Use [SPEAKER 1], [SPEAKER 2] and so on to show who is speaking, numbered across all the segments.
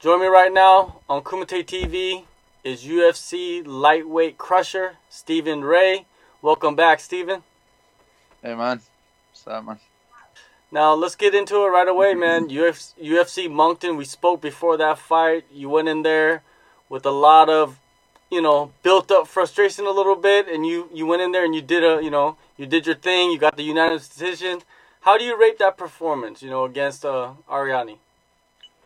[SPEAKER 1] Join me right now on Kumite TV is UFC lightweight crusher Stephen Ray. Welcome back, Stephen.
[SPEAKER 2] Hey man, what's up, man?
[SPEAKER 1] Now let's get into it right away, man. Uf- UFC Moncton. We spoke before that fight. You went in there with a lot of, you know, built up frustration a little bit, and you you went in there and you did a, you know, you did your thing. You got the unanimous decision. How do you rate that performance? You know, against uh, Ayari.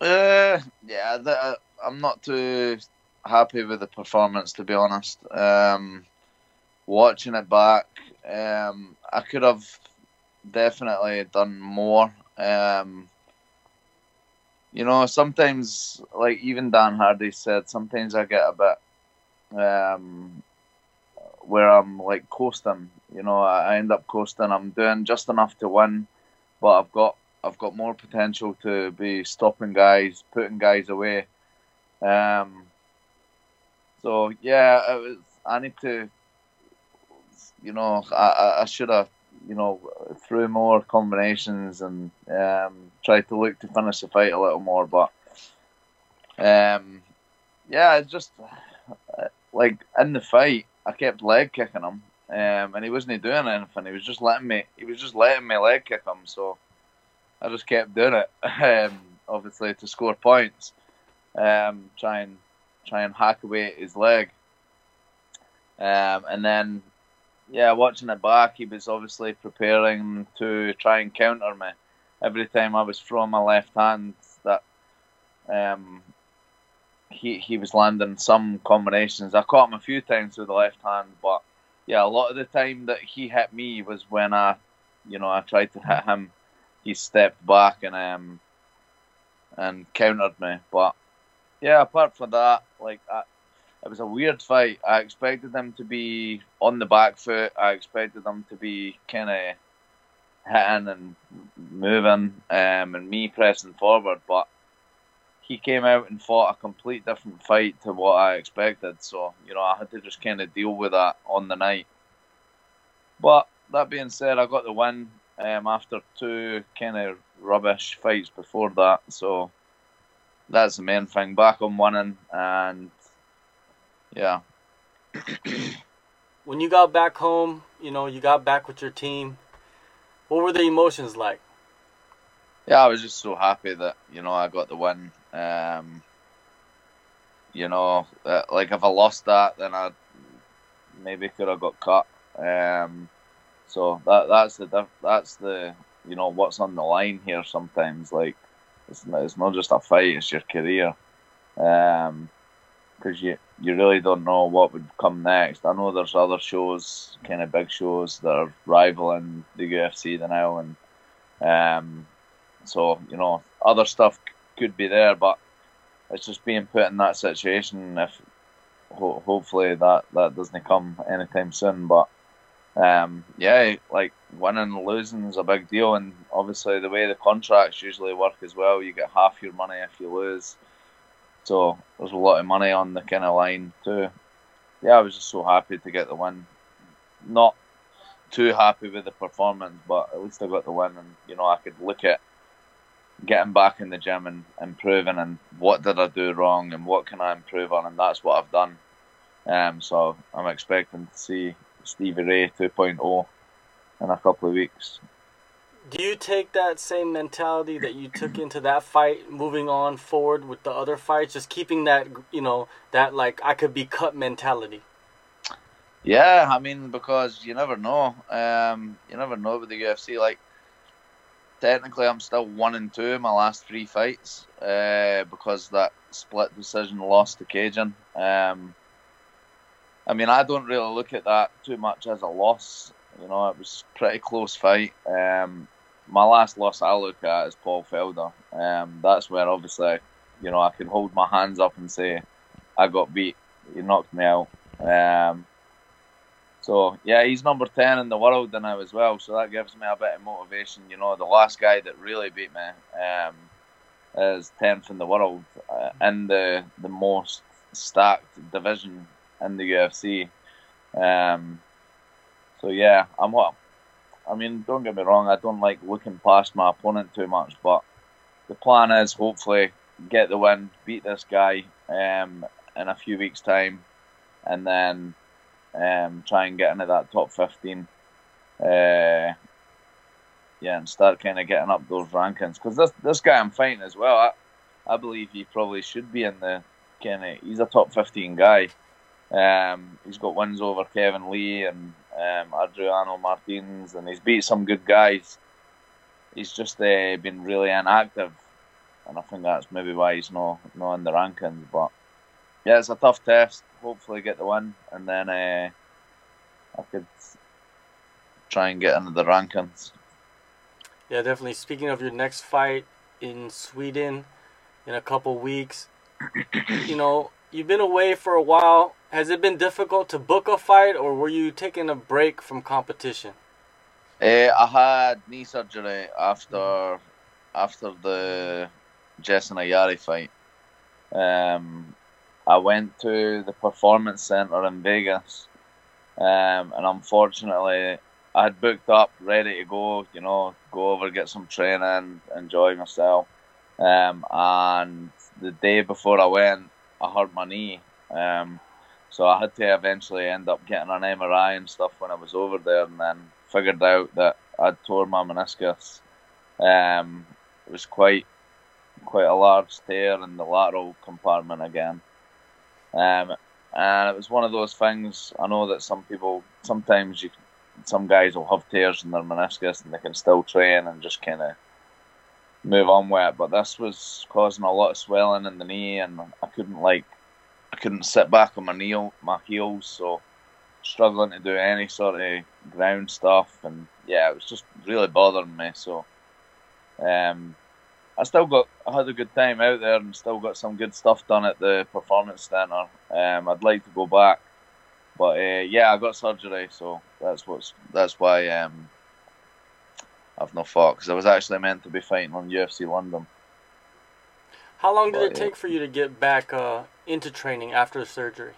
[SPEAKER 2] Uh, yeah, the, uh, I'm not too happy with the performance to be honest. Um, watching it back, um, I could have definitely done more. Um, you know, sometimes, like even Dan Hardy said, sometimes I get a bit um, where I'm like coasting. You know, I end up coasting. I'm doing just enough to win, but I've got I've got more potential to be stopping guys, putting guys away. Um, so yeah, was, I need to. You know, I I should have you know threw more combinations and um, tried to look to finish the fight a little more, but um, yeah, it's just like in the fight, I kept leg kicking him, um, and he wasn't doing anything. He was just letting me. He was just letting me leg kick him. So I just kept doing it, um, obviously to score points, um, try and try and hack away at his leg, um, and then yeah, watching it back, he was obviously preparing to try and counter me. Every time I was throwing my left hand, that um, he he was landing some combinations. I caught him a few times with the left hand, but yeah, a lot of the time that he hit me was when I, you know, I tried to hit him. He stepped back and um and countered me. But yeah, apart from that, like I, it was a weird fight. I expected them to be on the back foot. I expected them to be kind of hitting and moving, um, and me pressing forward. But he came out and fought a complete different fight to what I expected. So you know, I had to just kind of deal with that on the night. But that being said, I got the win um, after two kind of rubbish fights before that. So that's the main thing. Back on winning and yeah.
[SPEAKER 1] when you got back home, you know, you got back with your team. What were the emotions like?
[SPEAKER 2] Yeah, I was just so happy that you know I got the win. Um, you know, uh, like if I lost that, then I maybe could have got cut. Um, so that that's the that's the you know what's on the line here. Sometimes like it's it's not just a fight; it's your career. Um, because you you really don't know what would come next. I know there's other shows, kind of big shows that are rivaling the UFC the now, and um, so you know other stuff could be there, but it's just being put in that situation. If ho- hopefully that that doesn't come anytime soon, but um, yeah, like winning and losing is a big deal, and obviously the way the contracts usually work as well, you get half your money if you lose. So there's a lot of money on the kind of line too. Yeah, I was just so happy to get the win. Not too happy with the performance, but at least I got the win, and you know I could look at getting back in the gym and improving, and what did I do wrong, and what can I improve on, and that's what I've done. Um, so I'm expecting to see Stevie Ray 2.0 in a couple of weeks.
[SPEAKER 1] Do you take that same mentality that you took into that fight moving on forward with the other fights just keeping that you know that like i could be cut mentality?
[SPEAKER 2] Yeah i mean because you never know. Um you never know with the ufc like technically i'm still one and two in my last three fights uh because that split decision lost to Kajan. Um I mean, I don't really look at that too much as a loss. You know, it was pretty close fight. Um, my last loss I look at is Paul Felder. Um, that's where obviously, you know, I can hold my hands up and say, I got beat. He knocked me out. Um, so yeah, he's number ten in the world now as well. So that gives me a bit of motivation. You know, the last guy that really beat me um, is tenth in the world uh, in the the most stacked division in the UFC. Um, so yeah, I'm what I mean, don't get me wrong, I don't like looking past my opponent too much, but the plan is hopefully get the win, beat this guy um, in a few weeks' time, and then um, try and get into that top fifteen. Uh, yeah, and start kind of getting up those rankings because this this guy I'm fighting as well. I, I believe he probably should be in the kind of. He's a top fifteen guy. Um, he's got wins over Kevin Lee and um, Adriano Martins, and he's beat some good guys. He's just uh, been really inactive, and I think that's maybe why he's not not in the rankings. But yeah, it's a tough test. Hopefully, get the win, and then uh, I could try and get into the rankings.
[SPEAKER 1] Yeah, definitely. Speaking of your next fight in Sweden in a couple weeks, you know, you've been away for a while. Has it been difficult to book a fight, or were you taking a break from competition?
[SPEAKER 2] Uh, I had knee surgery after after the Jessin Ayari fight. Um, I went to the performance center in Vegas, um, and unfortunately, I had booked up, ready to go. You know, go over, get some training, enjoy myself. Um, and the day before I went, I hurt my knee. Um, so I had to eventually end up getting an MRI and stuff when I was over there, and then figured out that I'd tore my meniscus. Um, it was quite quite a large tear in the lateral compartment again. Um, and it was one of those things. I know that some people sometimes you, some guys will have tears in their meniscus and they can still train and just kind of move on with it. But this was causing a lot of swelling in the knee, and I couldn't like I couldn't sit back on my knee, my heels, so struggling to do any sort of ground stuff, and yeah, it was just really bothering me. So, um, I still got I had a good time out there, and still got some good stuff done at the performance center. Um, I'd like to go back, but uh, yeah, I got surgery, so that's what's that's why um, I've no fought because I was actually meant to be fighting on UFC London.
[SPEAKER 1] How long did but, it take yeah. for you to get back uh, into training after the surgery?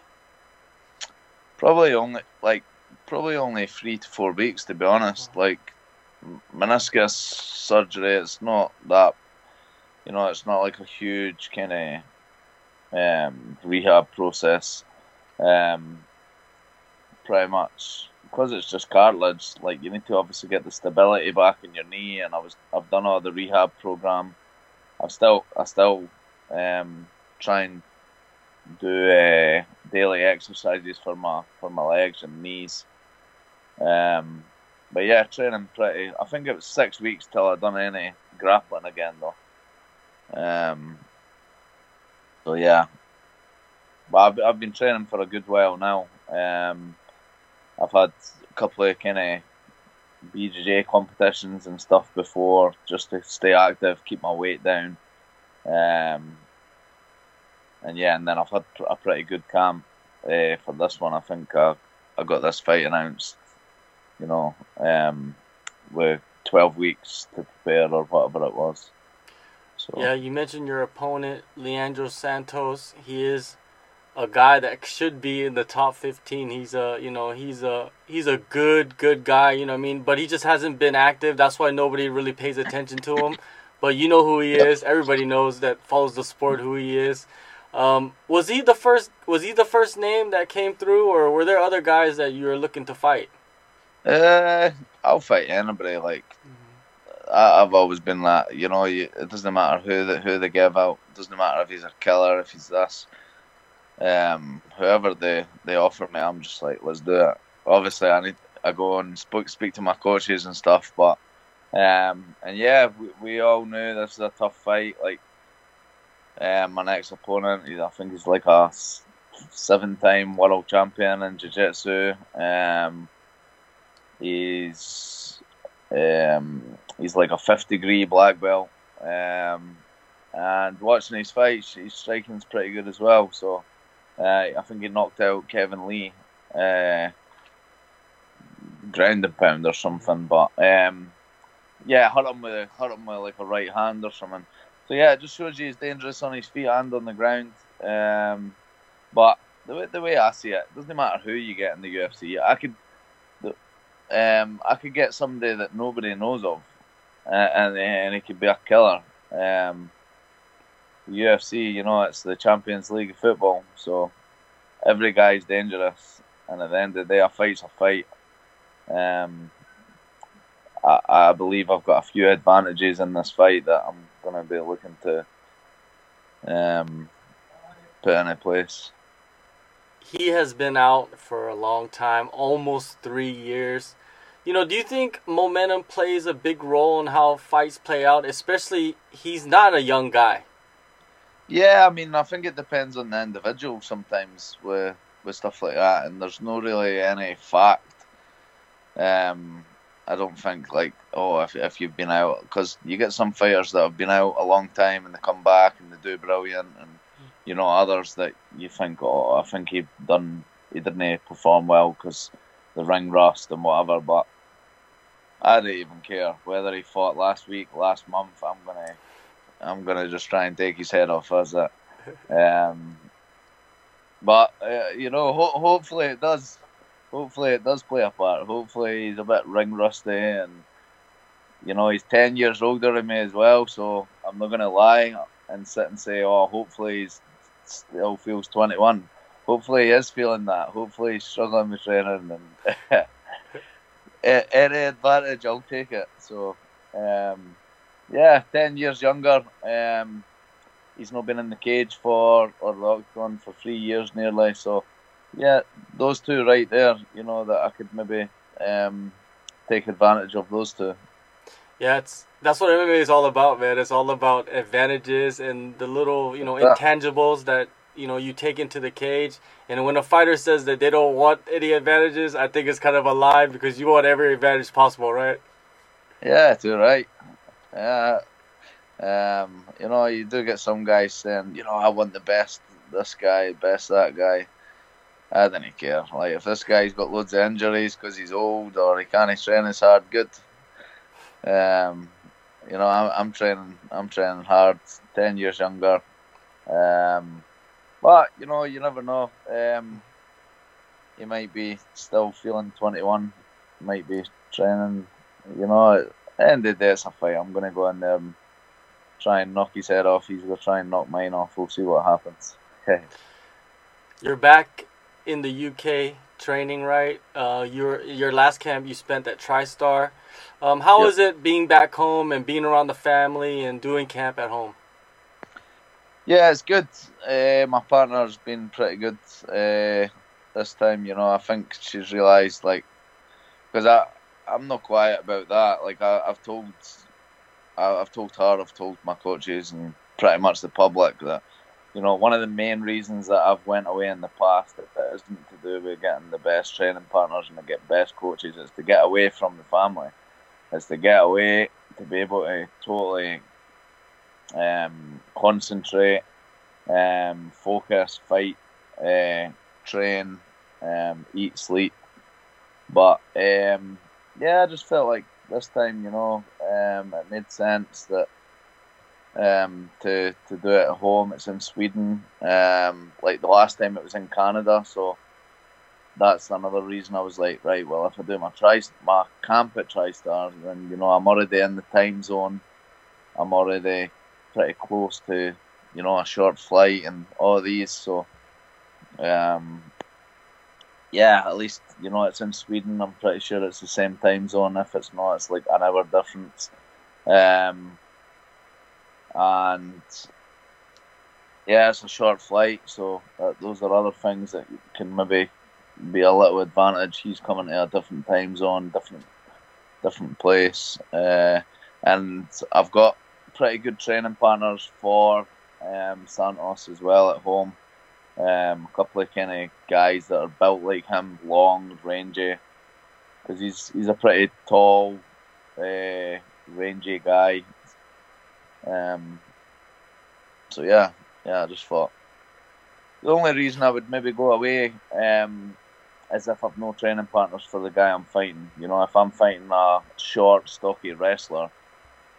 [SPEAKER 2] Probably only like probably only three to four weeks to be honest. Oh. Like meniscus surgery, it's not that you know, it's not like a huge kind of um, rehab process. Um, pretty much because it's just cartilage. Like you need to obviously get the stability back in your knee, and I was I've done all the rehab program. I've still I still um, try and do uh, daily exercises for my for my legs and knees. Um, but yeah, training pretty. I think it was six weeks till I done any grappling again though. Um, so yeah, but I've I've been training for a good while now. Um, I've had a couple of kind of BJJ competitions and stuff before, just to stay active, keep my weight down. Um, and yeah, and then I've had a pretty good camp uh, for this one. I think I, I got this fight announced, you know, um, with 12 weeks to prepare or whatever it was.
[SPEAKER 1] So. Yeah, you mentioned your opponent, Leonardo Santos. He is a guy that should be in the top 15. He's a, you know, he's a he's a good good guy, you know what I mean? But he just hasn't been active. That's why nobody really pays attention to him. But you know who he is. Everybody knows that follows the sport who he is. Um, was he the first was he the first name that came through or were there other guys that you were looking to fight?
[SPEAKER 2] Uh, I'll fight anybody like I, have always been that. You know, you, it doesn't matter who the, who they give out. It doesn't matter if he's a killer, if he's this um, whoever they, they offer me, I'm just like, let's do it. Obviously, I need I go and speak speak to my coaches and stuff, but um, and yeah, we, we all knew this is a tough fight. Like um, my next opponent, I think he's like a seven-time world champion in jiu-jitsu. Um, he's um, he's like a fifth degree black belt. Um, and watching his fights, his striking's pretty good as well. So I think he knocked out Kevin Lee, uh, ground and pound or something. But um, yeah, hurt him with hurt him with like a right hand or something. So yeah, it just shows you he's dangerous on his feet and on the ground. Um, but the way, the way I see it, it doesn't matter who you get in the UFC. I could, um, I could get somebody that nobody knows of, uh, and and he could be a killer. Um, UFC, you know, it's the Champions League of football, so every guy's dangerous, and at the end of the day, a fight's a fight. Um, I, I believe I've got a few advantages in this fight that I'm going to be looking to um, put into place.
[SPEAKER 1] He has been out for a long time, almost three years. You know, do you think momentum plays a big role in how fights play out? Especially, he's not a young guy.
[SPEAKER 2] Yeah, I mean, I think it depends on the individual sometimes with with stuff like that, and there's no really any fact. Um, I don't think like oh if if you've been out because you get some fighters that have been out a long time and they come back and they do brilliant and you know others that you think oh I think he done he didn't perform well because the ring rust and whatever but I don't even care whether he fought last week last month I'm gonna I'm gonna just try and take his head off as it um but uh, you know ho- hopefully it does hopefully it does play a part. Hopefully he's a bit ring rusty and you know he's ten years older than me as well. So I'm not gonna lie and sit and say, oh, hopefully he still feels 21. Hopefully he is feeling that. Hopefully he's struggling with training and any advantage I'll take it. So um, yeah, ten years younger. Um, he's not been in the cage for or locked on for three years nearly. So yeah, those two right there, you know, that I could maybe um, take advantage of those two.
[SPEAKER 1] Yeah, it's that's what MMA is all about, man. It's all about advantages and the little, you know, intangibles that you know you take into the cage. And when a fighter says that they don't want any advantages, I think it's kind of a lie because you want every advantage possible, right?
[SPEAKER 2] Yeah, too right. Yeah, um, you know, you do get some guys saying, you know, I want the best this guy, best that guy. I don't care. Like if this guy's got loads of injuries because he's old or he can't train as hard, good. Um, you know, I'm, I'm training. I'm training hard. Ten years younger. Um, but you know, you never know. Um, he might be still feeling 21. Might be training. You know, at the end of the day, it's a fight. I'm gonna go in there and try and knock his head off. He's gonna try and knock mine off. We'll see what happens. Okay.
[SPEAKER 1] You're back in the UK training, right? Uh, your your last camp you spent at TriStar. Um, how yep. is it being back home and being around the family and doing camp at home?
[SPEAKER 2] Yeah, it's good. Uh, my partner's been pretty good uh, this time. You know, I think she's realised like because I I'm not quiet about that. Like I, have told I, I've told her, I've told my coaches and pretty much the public that you know, one of the main reasons that I've went away in the past that isn't to do with getting the best training partners and to get best coaches. It's to get away from the family. It's to get away to be able to totally um, concentrate, um, focus, fight, uh, train, um, eat, sleep. But um, yeah, I just felt like this time, you know, um, it made sense that um, to to do it at home. It's in Sweden. Um, like the last time it was in Canada, so that's another reason I was like, right, well, if I do my tri my camp at TriStar, then you know I'm already in the time zone. I'm already pretty close to you know a short flight and all these, so um, yeah, at least you know it's in Sweden. I'm pretty sure it's the same time zone. If it's not, it's like an hour difference. Um, and yeah, it's a short flight, so uh, those are other things that can maybe be a little advantage. He's coming to a different time zone, different different place, uh, and I've got pretty good training partners for um, Santos as well at home. Um, a couple of kind of guys that are built like him, long, rangy, because he's he's a pretty tall, uh, rangy guy. Um, so yeah, yeah, I just thought the only reason I would maybe go away um, is if I've no training partners for the guy I'm fighting. You know, if I'm fighting a short, stocky wrestler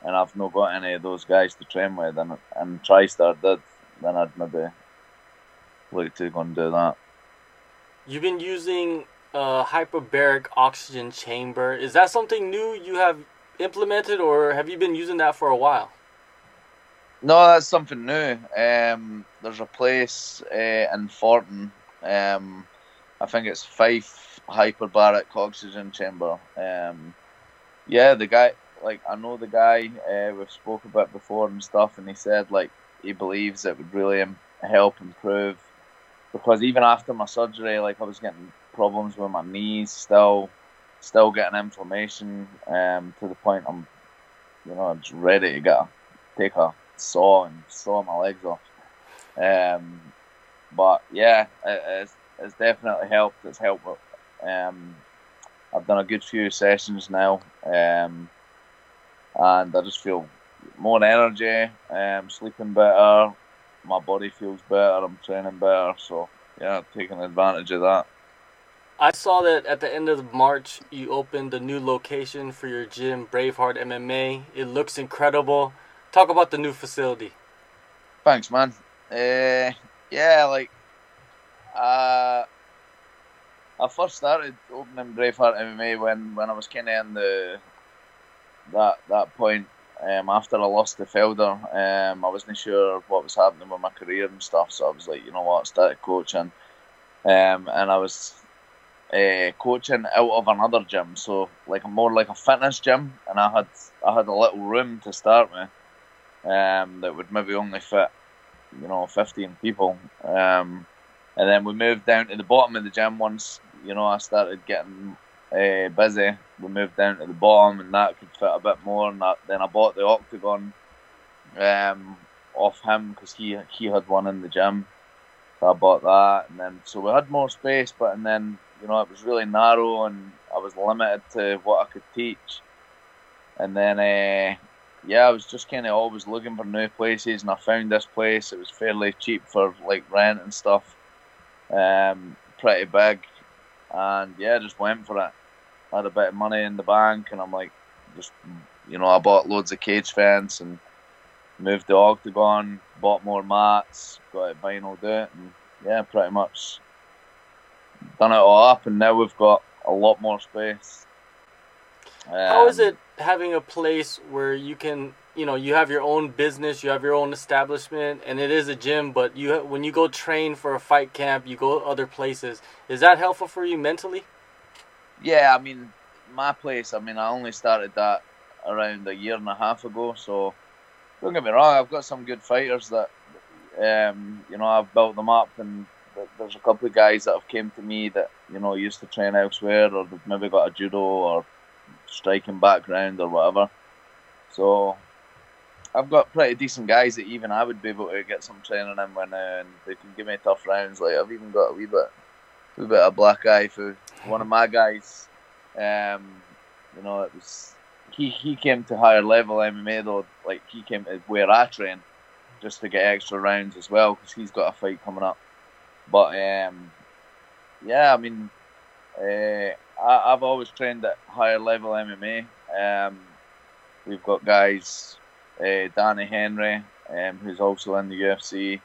[SPEAKER 2] and I've not got any of those guys to train with, and and TriStar did, then I'd maybe look to go and do that.
[SPEAKER 1] You've been using a hyperbaric oxygen chamber. Is that something new you have implemented, or have you been using that for a while?
[SPEAKER 2] No, that's something new. Um, there's a place uh, in Fortin. Um, I think it's Fife Hyperbaric Oxygen Chamber. Um, yeah, the guy, like I know the guy. Uh, we've spoke about before and stuff, and he said like he believes it would really help improve because even after my surgery, like I was getting problems with my knees, still, still getting inflammation. Um, to the point I'm, you know, just ready to get a, take a saw and saw my legs off. Um, but yeah, it, it's, it's definitely helped. It's helped. Um, I've done a good few sessions now, um, and I just feel more energy. Um, sleeping better. My body feels better. I'm training better. So yeah, taking advantage of that.
[SPEAKER 1] I saw that at the end of March, you opened a new location for your gym, Braveheart MMA. It looks incredible. Talk about the new facility.
[SPEAKER 2] Thanks, man. Uh, yeah, like, uh, I first started opening Braveheart MMA when, when I was kind of in the that that point um, after I lost the Felder. Um, I wasn't sure what was happening with my career and stuff, so I was like, you know what, started coaching, um, and I was uh, coaching out of another gym, so like more like a fitness gym, and I had I had a little room to start with um, that would maybe only fit, you know, 15 people. Um, and then we moved down to the bottom of the gym once, you know, I started getting uh, busy. We moved down to the bottom and that could fit a bit more. And that, then I bought the Octagon um, off him because he, he had one in the gym. So I bought that. And then, so we had more space, but and then, you know, it was really narrow and I was limited to what I could teach. And then uh, yeah, I was just kind of always looking for new places, and I found this place. It was fairly cheap for like rent and stuff, um, pretty big, and yeah, just went for it. I had a bit of money in the bank, and I'm like, just you know, I bought loads of cage fence and moved the octagon, bought more mats, got it vinyl it, and yeah, pretty much done it all up, and now we've got a lot more space.
[SPEAKER 1] Um, How is um, it having a place where you can you know you have your own business you have your own establishment and it is a gym but you when you go train for a fight camp you go other places is that helpful for you mentally
[SPEAKER 2] yeah i mean my place i mean i only started that around a year and a half ago so don't get me wrong i've got some good fighters that um, you know i've built them up and there's a couple of guys that have came to me that you know used to train elsewhere or they've maybe got a judo or striking background or whatever. So I've got pretty decent guys that even I would be able to get some training in when uh, they can give me tough rounds. Like I've even got a wee bit, a wee bit of black eye for one of my guys. Um, you know, it was he he came to higher level MMA though. Like he came to where I train just to get extra rounds as well because he's got a fight coming up. But um, yeah, I mean, uh, I, have always trained at higher level MMA. Um, we've got guys, uh, Danny Henry, um, who's also in the UFC.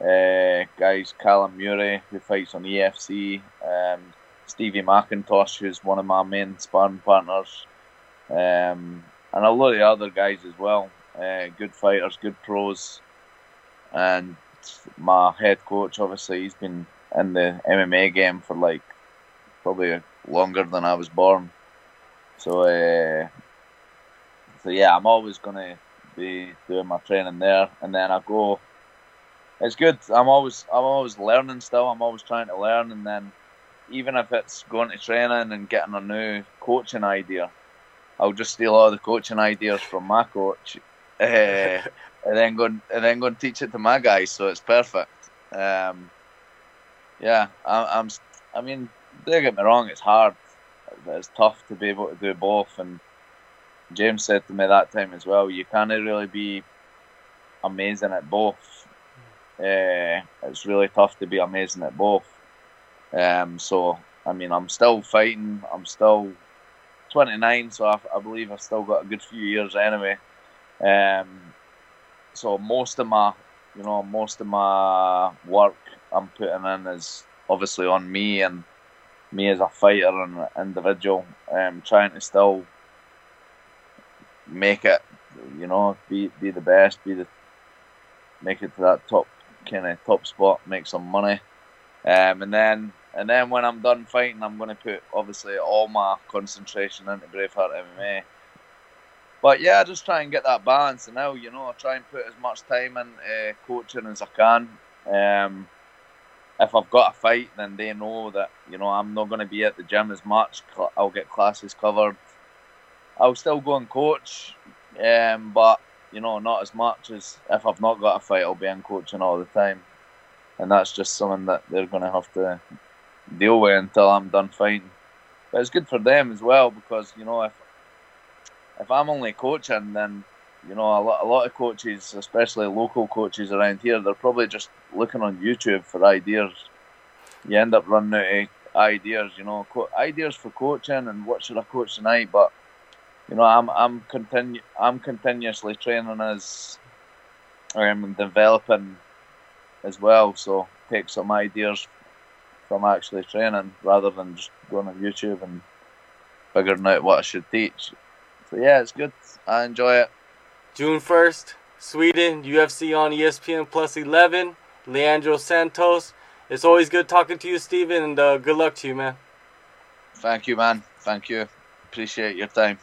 [SPEAKER 2] Uh, guys, Callum Murray, who fights on EFC. Um, Stevie McIntosh, who's one of my main sparring partners. Um, and a lot of other guys as well. Uh, good fighters, good pros. And my head coach, obviously, he's been in the MMA game for like probably longer than I was born. So, uh, so yeah, I'm always gonna be doing my training there, and then I go. It's good. I'm always I'm always learning still. I'm always trying to learn, and then even if it's going to training and getting a new coaching idea, I'll just steal all the coaching ideas from my coach, uh, and then go and then go and teach it to my guys. So it's perfect. Um, yeah, I, I'm. I mean, don't get me wrong, it's hard. It's tough to be able to do both. And James said to me that time as well, you can't really be amazing at both. Uh, it's really tough to be amazing at both. Um, so, I mean, I'm still fighting. I'm still 29, so I, I believe I've still got a good few years anyway. Um, so most of my, you know, most of my work I'm putting in is obviously on me and me as a fighter and individual, um, trying to still make it, you know, be be the best, be the make it to that top kind of top spot, make some money, um, and then and then when I'm done fighting, I'm going to put obviously all my concentration into Braveheart MMA. But yeah, I just try and get that balance, and now you know I try and put as much time in uh, coaching as I can. Um, if I've got a fight, then they know that you know I'm not going to be at the gym as much. I'll get classes covered. I'll still go and coach, um, but you know not as much as if I've not got a fight. I'll be in coaching all the time, and that's just something that they're going to have to deal with until I'm done fighting. But it's good for them as well because you know if if I'm only coaching, then you know, a lot, a lot of coaches, especially local coaches around here, they're probably just looking on YouTube for ideas. You end up running out of ideas, you know, ideas for coaching and what should I coach tonight. But you know, I'm I'm continu- I'm continuously training as I'm developing as well. So take some ideas from actually training rather than just going on YouTube and figuring out what I should teach. So yeah, it's good. I enjoy it.
[SPEAKER 1] June 1st, Sweden, UFC on ESPN Plus 11, Leonardo Santos. It's always good talking to you, Steven, and uh, good luck to you, man.
[SPEAKER 2] Thank you, man. Thank you. Appreciate your time.